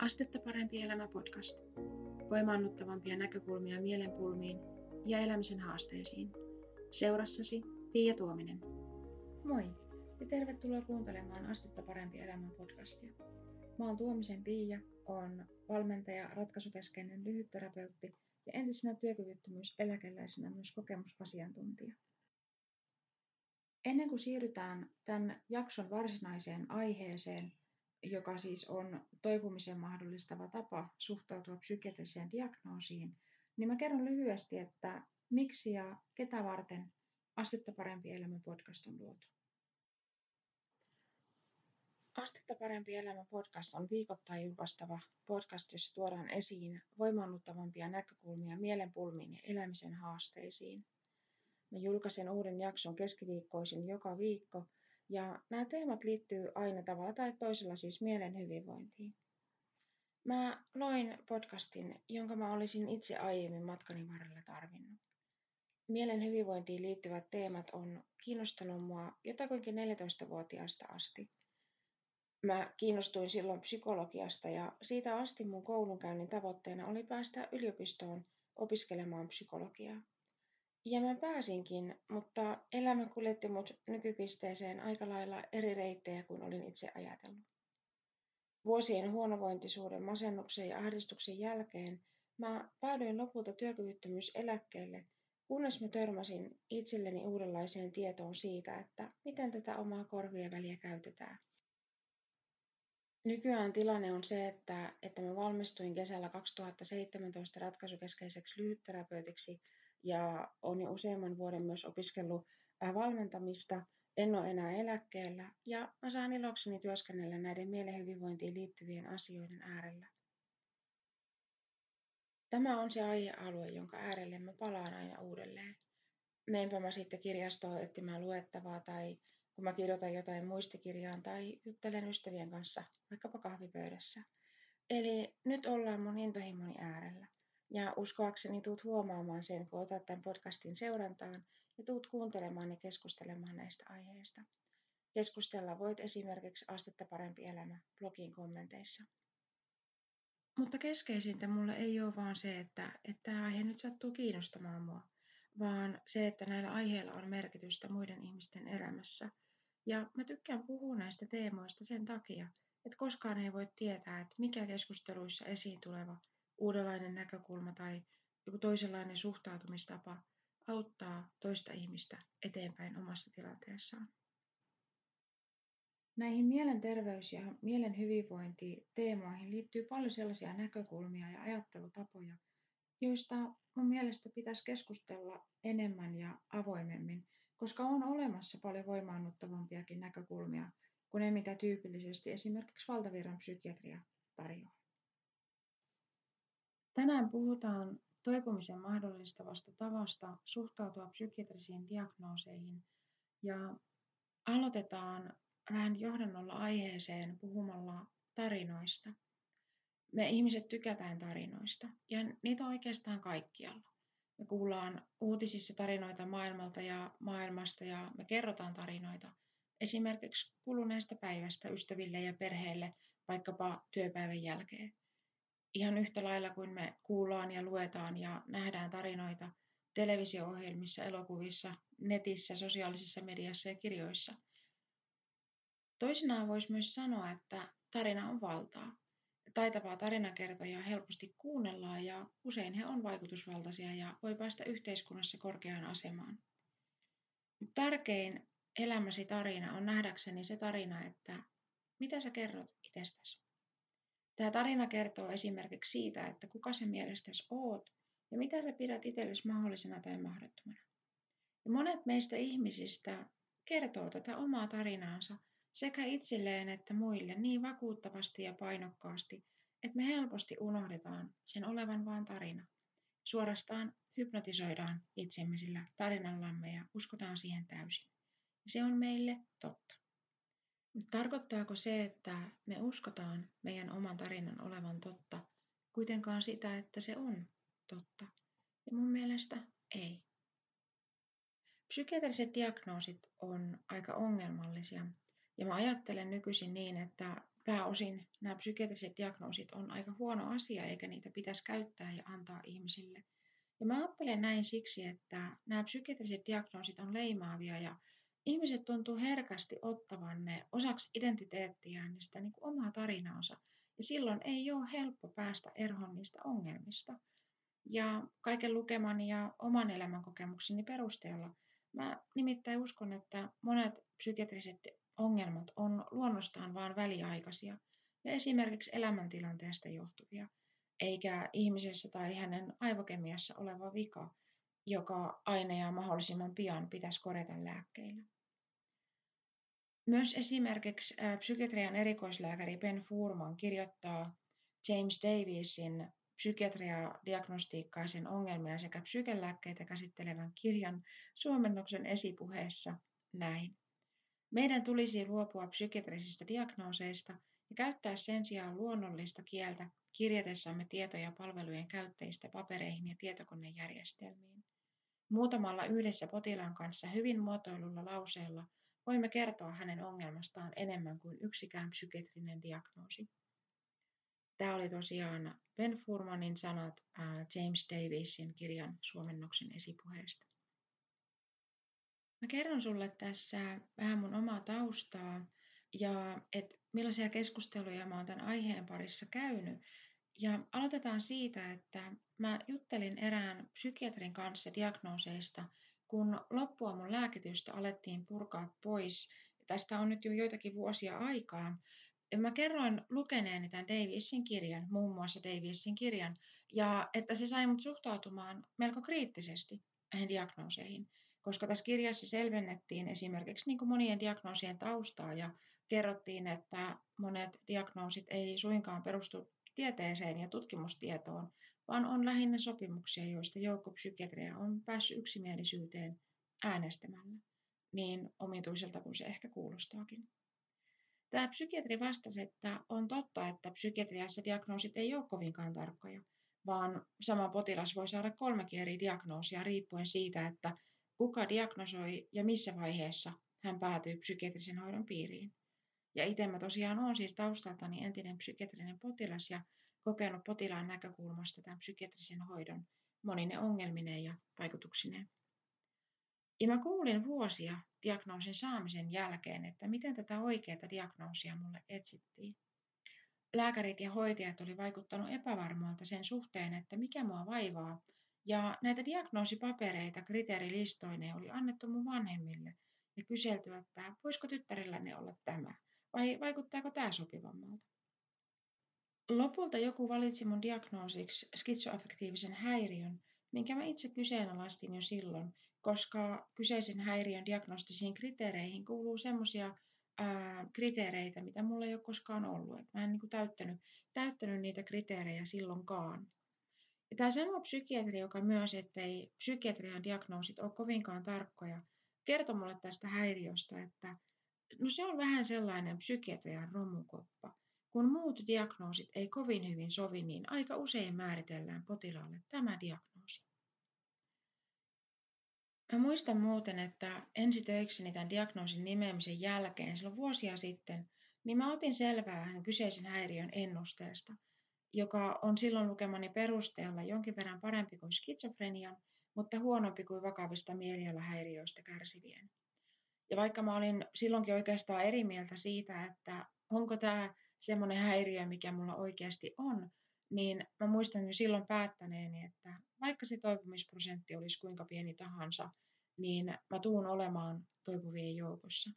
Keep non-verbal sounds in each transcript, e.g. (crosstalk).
Astetta parempi elämä podcast. Voimaannuttavampia näkökulmia mielenpulmiin ja elämisen haasteisiin. Seurassasi Pia Tuominen. Moi ja tervetuloa kuuntelemaan Astetta parempi elämä podcastia. Mä oon Tuomisen Pia, on valmentaja, ratkaisukeskeinen lyhytterapeutti ja entisenä työkyvyttömyyseläkeläisenä myös kokemusasiantuntija. Ennen kuin siirrytään tämän jakson varsinaiseen aiheeseen, joka siis on toipumisen mahdollistava tapa suhtautua psykiatriseen diagnoosiin, niin mä kerron lyhyesti, että miksi ja ketä varten Astetta parempi elämä podcast on luotu. Astetta parempi elämä podcast on viikoittain julkaistava podcast, jossa tuodaan esiin voimaannuttavampia näkökulmia mielenpulmiin ja elämisen haasteisiin. Mä julkaisen uuden jakson keskiviikkoisin joka viikko – ja nämä teemat liittyy aina tavalla tai toisella siis mielen hyvinvointiin. Mä loin podcastin, jonka mä olisin itse aiemmin matkani varrella tarvinnut. Mielen hyvinvointiin liittyvät teemat on kiinnostanut mua jotakuinkin 14-vuotiaasta asti. Mä kiinnostuin silloin psykologiasta ja siitä asti mun koulunkäynnin tavoitteena oli päästä yliopistoon opiskelemaan psykologiaa. Ja mä pääsinkin, mutta elämä kuljetti mut nykypisteeseen aika lailla eri reittejä kuin olin itse ajatellut. Vuosien huonovointisuuden, masennuksen ja ahdistuksen jälkeen mä päädyin lopulta työkyvyttömyyseläkkeelle, kunnes mä törmäsin itselleni uudenlaiseen tietoon siitä, että miten tätä omaa korvien väliä käytetään. Nykyään tilanne on se, että, että mä valmistuin kesällä 2017 ratkaisukeskeiseksi lyhytterapeutiksi ja olen jo useamman vuoden myös opiskellut valmentamista. En ole enää eläkkeellä ja mä saan ilokseni työskennellä näiden mielen hyvinvointiin liittyvien asioiden äärellä. Tämä on se aihealue, jonka äärelle mä palaan aina uudelleen. Meinpä mä sitten kirjastoon etsimään luettavaa tai kun mä kirjoitan jotain muistikirjaan tai juttelen ystävien kanssa vaikkapa kahvipöydässä. Eli nyt ollaan mun intohimoni äärellä. Ja uskoakseni tuut huomaamaan sen, kun otat tämän podcastin seurantaan ja tuut kuuntelemaan ja keskustelemaan näistä aiheista. Keskustella voit esimerkiksi Astetta parempi elämä blogin kommenteissa. Mutta keskeisintä mulle ei ole vaan se, että, että tämä aihe nyt sattuu kiinnostamaan mua, vaan se, että näillä aiheilla on merkitystä muiden ihmisten elämässä. Ja mä tykkään puhua näistä teemoista sen takia, että koskaan ei voi tietää, että mikä keskusteluissa esiin tuleva uudenlainen näkökulma tai joku toisenlainen suhtautumistapa auttaa toista ihmistä eteenpäin omassa tilanteessaan. Näihin mielenterveys- ja mielen hyvinvointi-teemoihin liittyy paljon sellaisia näkökulmia ja ajattelutapoja, joista mun mielestä pitäisi keskustella enemmän ja avoimemmin, koska on olemassa paljon voimaannuttavampiakin näkökulmia kuin ne, mitä tyypillisesti esimerkiksi valtavirran psykiatria tarjoaa. Tänään puhutaan toipumisen mahdollistavasta tavasta suhtautua psykiatrisiin diagnooseihin ja aloitetaan vähän johdannolla aiheeseen puhumalla tarinoista. Me ihmiset tykätään tarinoista ja niitä on oikeastaan kaikkialla. Me kuullaan uutisissa tarinoita maailmalta ja maailmasta ja me kerrotaan tarinoita esimerkiksi kuluneesta päivästä ystäville ja perheille vaikkapa työpäivän jälkeen ihan yhtä lailla kuin me kuullaan ja luetaan ja nähdään tarinoita televisio-ohjelmissa, elokuvissa, netissä, sosiaalisessa mediassa ja kirjoissa. Toisinaan voisi myös sanoa, että tarina on valtaa. Taitavaa tarinakertoja helposti kuunnellaan ja usein he on vaikutusvaltaisia ja voi päästä yhteiskunnassa korkeaan asemaan. Tärkein elämäsi tarina on nähdäkseni se tarina, että mitä sä kerrot itsestäsi. Tämä tarina kertoo esimerkiksi siitä, että kuka sen mielestäsi oot ja mitä sä pidät itsellesi mahdollisena tai mahdottomana. Ja monet meistä ihmisistä kertoo tätä omaa tarinaansa sekä itselleen että muille niin vakuuttavasti ja painokkaasti, että me helposti unohdetaan sen olevan vain tarina. Suorastaan hypnotisoidaan itsemme sillä tarinallamme ja uskotaan siihen täysin. Se on meille totta. Tarkoittaako se, että me uskotaan meidän oman tarinan olevan totta, kuitenkaan sitä, että se on totta? Ja mun mielestä ei. Psykiatriset diagnoosit on aika ongelmallisia ja mä ajattelen nykyisin niin, että pääosin nämä psykiatriset diagnoosit on aika huono asia, eikä niitä pitäisi käyttää ja antaa ihmisille. Ja mä ajattelen näin siksi, että nämä psykiatriset diagnoosit on leimaavia ja ihmiset tuntuu herkästi ottavan ne osaksi identiteettiään, niin sitä niin kuin omaa tarinaansa. Ja silloin ei ole helppo päästä eroon niistä ongelmista. Ja kaiken lukemani ja oman elämän kokemukseni perusteella mä nimittäin uskon, että monet psykiatriset ongelmat on luonnostaan vain väliaikaisia ja esimerkiksi elämäntilanteesta johtuvia, eikä ihmisessä tai hänen aivokemiassa oleva vika, joka aina ja mahdollisimman pian pitäisi korjata lääkkeillä. Myös esimerkiksi psykiatrian erikoislääkäri Ben Furman kirjoittaa James Davisin psykiatria-diagnostiikkaisen ongelmia sekä psykelääkkeitä käsittelevän kirjan suomennoksen esipuheessa näin. Meidän tulisi luopua psykiatrisista diagnooseista ja käyttää sen sijaan luonnollista kieltä kirjatessamme tietoja palvelujen käyttäjistä papereihin ja tietokonejärjestelmiin. Muutamalla yhdessä potilaan kanssa hyvin muotoilulla lauseella voimme kertoa hänen ongelmastaan enemmän kuin yksikään psykiatrinen diagnoosi. Tämä oli tosiaan Ben Furmanin sanat James Davisin kirjan suomennoksen esipuheesta. Mä kerron sulle tässä vähän mun omaa taustaa ja että millaisia keskusteluja mä oon tämän aiheen parissa käynyt. Ja aloitetaan siitä, että mä juttelin erään psykiatrin kanssa diagnooseista, kun loppua mun lääkitystä alettiin purkaa pois. Tästä on nyt jo joitakin vuosia aikaa. Mä kerroin lukeneeni tämän Davisin kirjan, muun muassa Davisin kirjan, ja että se sai mut suhtautumaan melko kriittisesti näihin diagnooseihin koska tässä kirjassa selvennettiin esimerkiksi niin monien diagnoosien taustaa ja kerrottiin, että monet diagnoosit ei suinkaan perustu tieteeseen ja tutkimustietoon, vaan on lähinnä sopimuksia, joista joukkopsykiatria on päässyt yksimielisyyteen äänestämällä, niin omituiselta kuin se ehkä kuulostaakin. Tämä psykiatri vastasi, että on totta, että psykiatriassa diagnoosit ei ole kovinkaan tarkkoja, vaan sama potilas voi saada kolmekin eri diagnoosia riippuen siitä, että kuka diagnosoi ja missä vaiheessa hän päätyy psykiatrisen hoidon piiriin. Ja itse mä tosiaan olen siis taustaltani entinen psykiatrinen potilas ja kokenut potilaan näkökulmasta tämän psykiatrisen hoidon monine ongelmineen ja vaikutuksineen. Ja mä kuulin vuosia diagnoosin saamisen jälkeen, että miten tätä oikeaa diagnoosia mulle etsittiin. Lääkärit ja hoitajat oli vaikuttanut epävarmoilta sen suhteen, että mikä mua vaivaa ja näitä diagnoosipapereita kriteerilistoineen oli annettu mun vanhemmille ja kyselty, että voisiko tyttärelläne olla tämä vai vaikuttaako tämä sopivammalta. Lopulta joku valitsi mun diagnoosiksi skizoaffektiivisen häiriön, minkä mä itse kyseenalaistin jo silloin, koska kyseisen häiriön diagnostisiin kriteereihin kuuluu semmoisia kriteereitä, mitä mulla ei ole koskaan ollut. Et mä en niin täyttänyt, täyttänyt niitä kriteerejä silloinkaan. Ja tämä sama psykiatri, joka myös, ettei psykiatrian diagnoosit ole kovinkaan tarkkoja, kertoi mulle tästä häiriöstä, että no se on vähän sellainen psykiatrian romukoppa. Kun muut diagnoosit ei kovin hyvin sovi, niin aika usein määritellään potilaalle tämä diagnoosi. Mä muistan muuten, että ensi töikseni tämän diagnoosin nimeämisen jälkeen, silloin vuosia sitten, niin mä otin selvää kyseisen häiriön ennusteesta – joka on silloin lukemani perusteella jonkin verran parempi kuin skitsofrenian, mutta huonompi kuin vakavista mielialahäiriöistä kärsivien. Ja vaikka mä olin silloinkin oikeastaan eri mieltä siitä, että onko tämä semmoinen häiriö, mikä mulla oikeasti on, niin mä muistan jo silloin päättäneeni, että vaikka se toipumisprosentti olisi kuinka pieni tahansa, niin mä tuun olemaan toipuvien joukossa.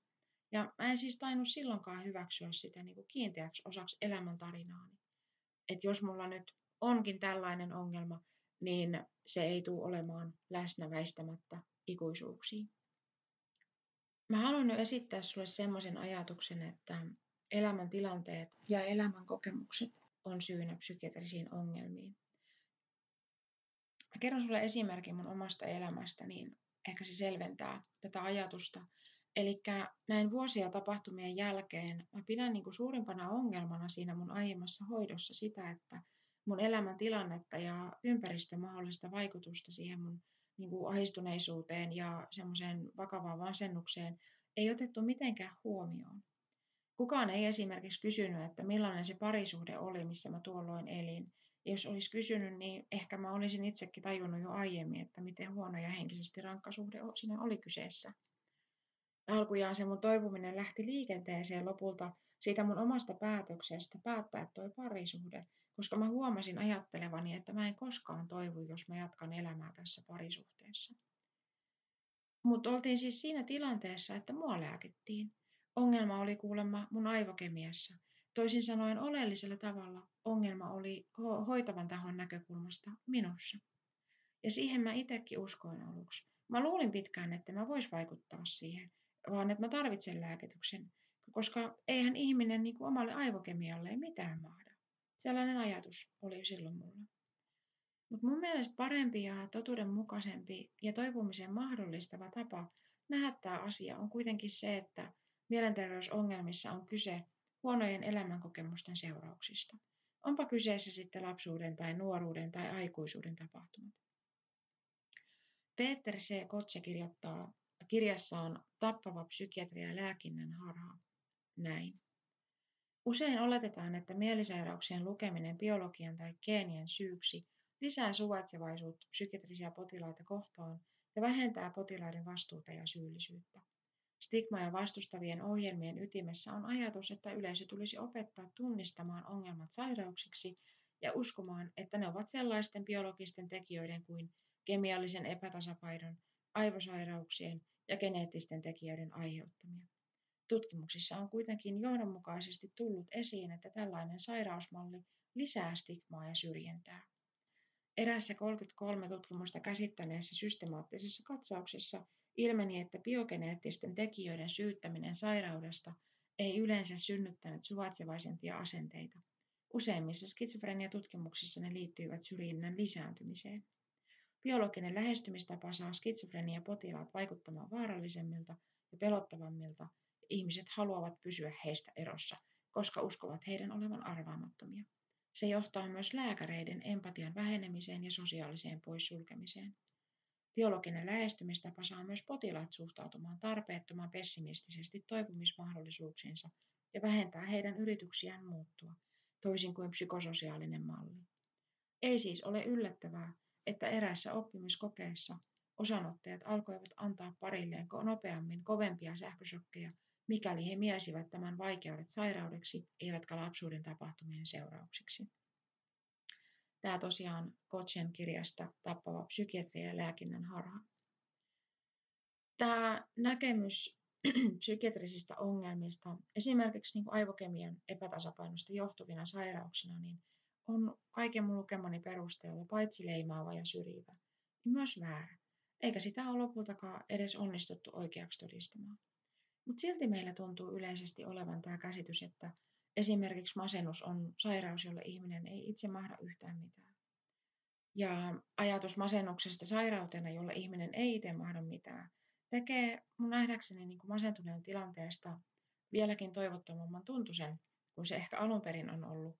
Ja mä en siis tainnut silloinkaan hyväksyä sitä niin kuin kiinteäksi osaksi elämäntarinaani että jos mulla nyt onkin tällainen ongelma, niin se ei tule olemaan läsnä väistämättä ikuisuuksiin. Mä haluan nyt esittää sulle semmoisen ajatuksen, että elämäntilanteet ja elämän kokemukset on syynä psykiatrisiin ongelmiin. Mä kerron sulle esimerkin mun omasta elämästä, niin ehkä se selventää tätä ajatusta. Eli näin vuosia tapahtumien jälkeen mä pidän niin kuin suurimpana ongelmana siinä mun aiemmassa hoidossa sitä, että mun elämän tilannetta ja ympäristön mahdollista vaikutusta siihen mun niin kuin ahdistuneisuuteen ja semmoiseen vakavaan vasennukseen ei otettu mitenkään huomioon. Kukaan ei esimerkiksi kysynyt, että millainen se parisuhde oli, missä mä tuolloin elin. Ja jos olisi kysynyt, niin ehkä mä olisin itsekin tajunnut jo aiemmin, että miten huono ja henkisesti rankka suhde siinä oli kyseessä. Alkujaan se mun toipuminen lähti liikenteeseen lopulta siitä mun omasta päätöksestä päättää toi parisuhde, koska mä huomasin ajattelevani, että mä en koskaan toivu, jos mä jatkan elämää tässä parisuhteessa. Mutta oltiin siis siinä tilanteessa, että mua lääkettiin. Ongelma oli kuulemma mun aivokemiassa. Toisin sanoen oleellisella tavalla ongelma oli ho- hoitavan tahon näkökulmasta minussa. Ja siihen mä itsekin uskoin aluksi. Mä luulin pitkään, että mä vois vaikuttaa siihen, vaan että mä tarvitsen lääkityksen, koska eihän ihminen niin kuin omalle aivokemialle mitään mahda. Sellainen ajatus oli silloin mulla. Mutta mun mielestä parempi ja totuudenmukaisempi ja toipumisen mahdollistava tapa nähdä tämä asia on kuitenkin se, että mielenterveysongelmissa on kyse huonojen elämänkokemusten seurauksista. Onpa kyseessä sitten lapsuuden tai nuoruuden tai aikuisuuden tapahtumat. Peter C. Kotse kirjoittaa kirjassaan Tappava psykiatria ja lääkinnän harha näin. Usein oletetaan, että mielisairauksien lukeminen biologian tai geenien syyksi lisää suvaitsevaisuutta psykiatrisia potilaita kohtaan ja vähentää potilaiden vastuuta ja syyllisyyttä. Stigmaa vastustavien ohjelmien ytimessä on ajatus, että yleisö tulisi opettaa tunnistamaan ongelmat sairauksiksi ja uskomaan, että ne ovat sellaisten biologisten tekijöiden kuin kemiallisen epätasapainon, aivosairauksien ja geneettisten tekijöiden aiheuttamia. Tutkimuksissa on kuitenkin johdonmukaisesti tullut esiin, että tällainen sairausmalli lisää stigmaa ja syrjintää. Erässä 33 tutkimusta käsittäneessä systemaattisessa katsauksessa ilmeni, että biogeneettisten tekijöiden syyttäminen sairaudesta ei yleensä synnyttänyt suvaitsevaisempia asenteita. Useimmissa skitsofreniatutkimuksissa ne liittyivät syrjinnän lisääntymiseen. Biologinen lähestymistapa saa skitsofrenia-potilaat vaikuttamaan vaarallisemmilta ja pelottavammilta, ja ihmiset haluavat pysyä heistä erossa, koska uskovat heidän olevan arvaamattomia. Se johtaa myös lääkäreiden empatian vähenemiseen ja sosiaaliseen poissulkemiseen. Biologinen lähestymistapa saa myös potilaat suhtautumaan tarpeettoman pessimistisesti toipumismahdollisuuksiinsa ja vähentää heidän yrityksiään muuttua, toisin kuin psykososiaalinen malli. Ei siis ole yllättävää, että eräissä oppimiskokeissa osanottajat alkoivat antaa parilleen nopeammin kovempia sähkösokkeja, mikäli he miesivät tämän vaikeudet sairaudeksi, eivätkä lapsuuden tapahtumien seurauksiksi. Tämä tosiaan Kotsen kirjasta Tappava psykiatria ja lääkinnän harha. Tämä näkemys (clears throat) psykiatrisista ongelmista, esimerkiksi niin aivokemian epätasapainosta johtuvina sairauksina, niin on kaiken mun lukemani perusteella paitsi leimaava ja syrjivä, niin myös väärä. Eikä sitä ole lopultakaan edes onnistuttu oikeaksi todistamaan. Mutta silti meillä tuntuu yleisesti olevan tämä käsitys, että esimerkiksi masennus on sairaus, jolle ihminen ei itse mahda yhtään mitään. Ja ajatus masennuksesta sairautena, jolle ihminen ei itse mahda mitään, tekee mun nähdäkseni niin kuin masentuneen tilanteesta vieläkin toivottomamman tuntuisen kuin se ehkä alun perin on ollut,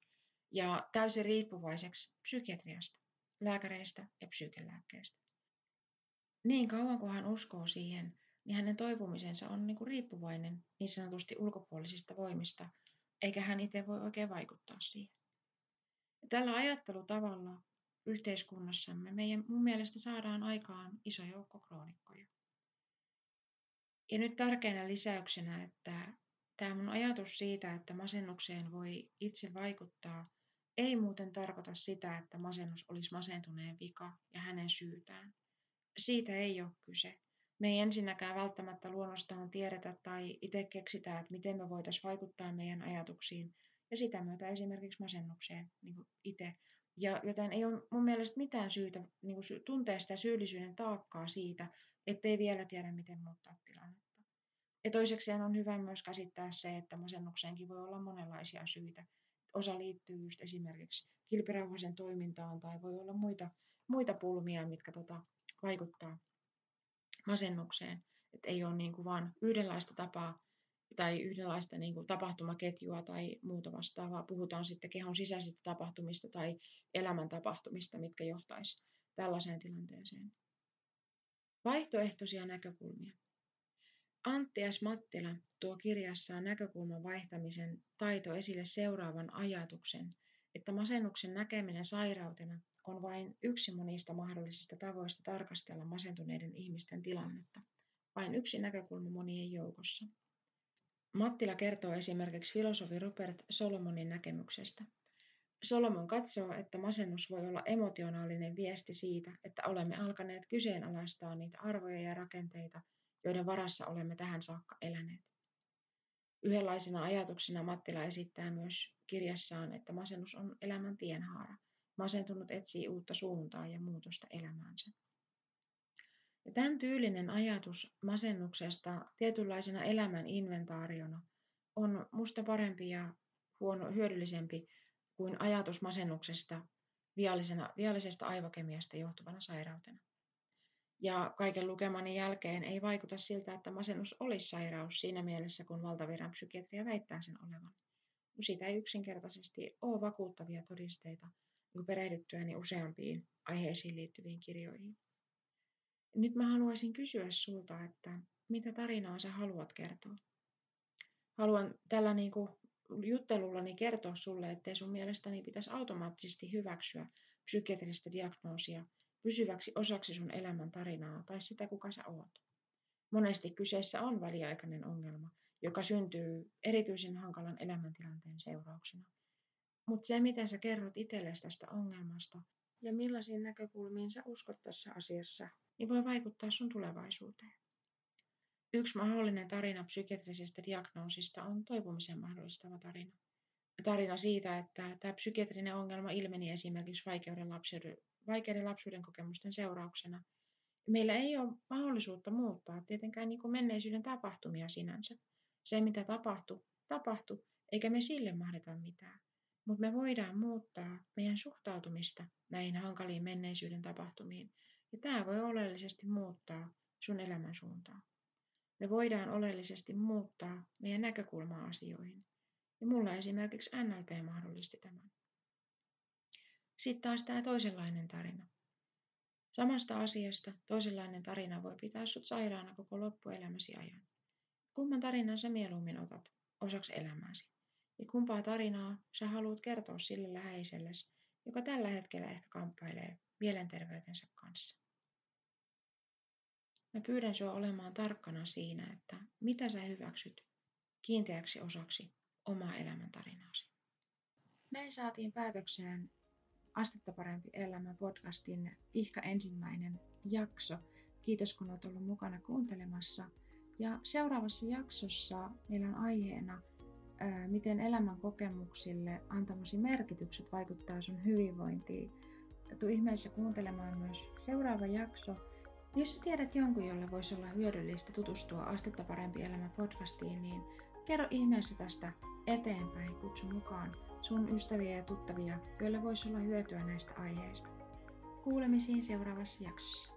ja täysin riippuvaiseksi psykiatriasta, lääkäreistä ja psykelääkkeistä. Niin kauan kuin hän uskoo siihen, niin hänen toipumisensa on niin kuin riippuvainen niin sanotusti ulkopuolisista voimista, eikä hän itse voi oikein vaikuttaa siihen. Ja tällä ajattelutavalla yhteiskunnassamme meidän mun mielestä saadaan aikaan iso joukko kroonikkoja. Ja nyt tärkeänä lisäyksenä, että tämä mun ajatus siitä, että masennukseen voi itse vaikuttaa, ei muuten tarkoita sitä, että masennus olisi masentuneen vika ja hänen syytään. Siitä ei ole kyse. Me ei ensinnäkään välttämättä luonnostaan tiedetä tai itse keksitä, että miten me voitaisiin vaikuttaa meidän ajatuksiin ja sitä myötä esimerkiksi masennukseen niin itse. Ja, joten ei ole mun mielestä mitään syytä niin kuin tuntea sitä syyllisyyden taakkaa siitä, ettei vielä tiedä, miten muuttaa tilannetta. Ja toisekseen on hyvä myös käsittää se, että masennukseenkin voi olla monenlaisia syitä. Osa liittyy just esimerkiksi kilpirauhasen toimintaan tai voi olla muita, muita pulmia, mitkä tota, vaikuttaa masennukseen. Että ei ole niin kuin vaan yhdenlaista tapaa tai yhdenlaista niin kuin tapahtumaketjua tai muuta vastaavaa. Puhutaan sitten kehon sisäisistä tapahtumista tai elämän tapahtumista, mitkä johtaisi tällaiseen tilanteeseen. Vaihtoehtoisia näkökulmia. Antti S. Mattila tuo kirjassaan näkökulman vaihtamisen taito esille seuraavan ajatuksen, että masennuksen näkeminen sairautena on vain yksi monista mahdollisista tavoista tarkastella masentuneiden ihmisten tilannetta, vain yksi näkökulma monien joukossa. Mattila kertoo esimerkiksi filosofi Robert Solomonin näkemyksestä. Solomon katsoo, että masennus voi olla emotionaalinen viesti siitä, että olemme alkaneet kyseenalaistaa niitä arvoja ja rakenteita, joiden varassa olemme tähän saakka eläneet. Yhdenlaisena ajatuksena Mattila esittää myös kirjassaan, että masennus on elämän tienhaara. Masentunut etsii uutta suuntaa ja muutosta elämäänsä. Ja tämän tyylinen ajatus masennuksesta tietynlaisena elämän inventaariona on musta parempi ja huono, hyödyllisempi kuin ajatus masennuksesta viallisesta aivokemiasta johtuvana sairautena. Ja kaiken lukemani jälkeen ei vaikuta siltä, että masennus olisi sairaus siinä mielessä, kun valtaviran psykiatria väittää sen olevan. Siitä ei yksinkertaisesti ole vakuuttavia todisteita niin perehdyttyäni useampiin aiheisiin liittyviin kirjoihin. Nyt mä haluaisin kysyä sulta, että mitä tarinaa sä haluat kertoa? Haluan tällä niin kuin juttelullani kertoa sulle, ettei sun mielestäni pitäisi automaattisesti hyväksyä psykiatrista diagnoosia pysyväksi osaksi sun elämän tarinaa tai sitä, kuka sä oot. Monesti kyseessä on väliaikainen ongelma, joka syntyy erityisen hankalan elämäntilanteen seurauksena. Mutta se, miten sä kerrot itsellesi tästä ongelmasta ja millaisiin näkökulmiin sä uskot tässä asiassa, niin voi vaikuttaa sun tulevaisuuteen. Yksi mahdollinen tarina psykiatrisesta diagnoosista on toipumisen mahdollistava tarina. Tarina siitä, että tämä psykiatrinen ongelma ilmeni esimerkiksi vaikeuden lapsuuden, vaikeiden lapsuuden kokemusten seurauksena. Meillä ei ole mahdollisuutta muuttaa tietenkään niin kuin menneisyyden tapahtumia sinänsä. Se, mitä tapahtui, tapahtui, eikä me sille mahdeta mitään. Mutta me voidaan muuttaa meidän suhtautumista näihin hankaliin menneisyyden tapahtumiin. Ja tämä voi oleellisesti muuttaa sun elämän suuntaa. Me voidaan oleellisesti muuttaa meidän näkökulmaa asioihin. Ja mulla esimerkiksi NLP mahdollisti tämän. Sitten taas tämä toisenlainen tarina. Samasta asiasta toisenlainen tarina voi pitää sut sairaana koko loppuelämäsi ajan. Kumman tarinan sä mieluummin otat osaksi elämääsi? Ja kumpaa tarinaa sä haluat kertoa sille läheisellesi, joka tällä hetkellä ehkä kamppailee mielenterveytensä kanssa? Mä pyydän sua olemaan tarkkana siinä, että mitä sä hyväksyt kiinteäksi osaksi omaa elämäntarinaasi. Näin saatiin päätökseen Astetta parempi elämä podcastin ihka ensimmäinen jakso. Kiitos kun olet ollut mukana kuuntelemassa. Ja seuraavassa jaksossa meillä on aiheena, miten elämän kokemuksille antamasi merkitykset vaikuttaa sun hyvinvointiin. Tuu ihmeessä kuuntelemaan myös seuraava jakso. Jos sä tiedät jonkun, jolle voisi olla hyödyllistä tutustua Astetta parempi elämä podcastiin, niin kerro ihmeessä tästä eteenpäin, kutsu mukaan sun ystäviä ja tuttavia, joille voisi olla hyötyä näistä aiheista. Kuulemisiin seuraavassa jaksossa.